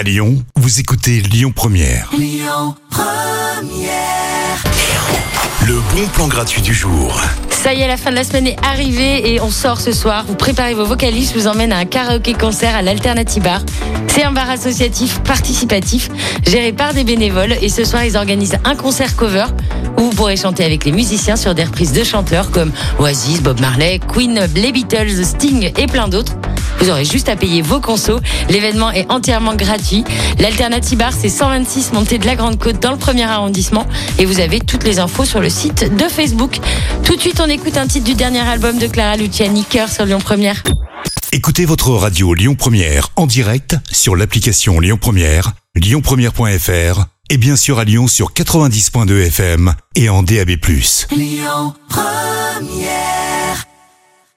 À Lyon, vous écoutez Lyon Première. Le bon plan gratuit du jour. Ça y est, la fin de la semaine est arrivée et on sort ce soir. Vous préparez vos vocalistes, je vous emmène à un karaoké concert à l'Alternative Bar. C'est un bar associatif participatif géré par des bénévoles et ce soir ils organisent un concert cover où vous pourrez chanter avec les musiciens sur des reprises de chanteurs comme Oasis, Bob Marley, Queen, les Beatles, Sting et plein d'autres. Vous aurez juste à payer vos consos. L'événement est entièrement gratuit. L'Alternative Bar, c'est 126 montée de la Grande Côte dans le premier arrondissement. Et vous avez toutes les infos sur le site de Facebook. Tout de suite, on écoute un titre du dernier album de Clara Luciani, Cœur sur Lyon Première. Écoutez votre radio Lyon Première en direct sur l'application Lyon Première, lyonpremière.fr et bien sûr à Lyon sur 90.2 FM et en DAB+. Lyon Première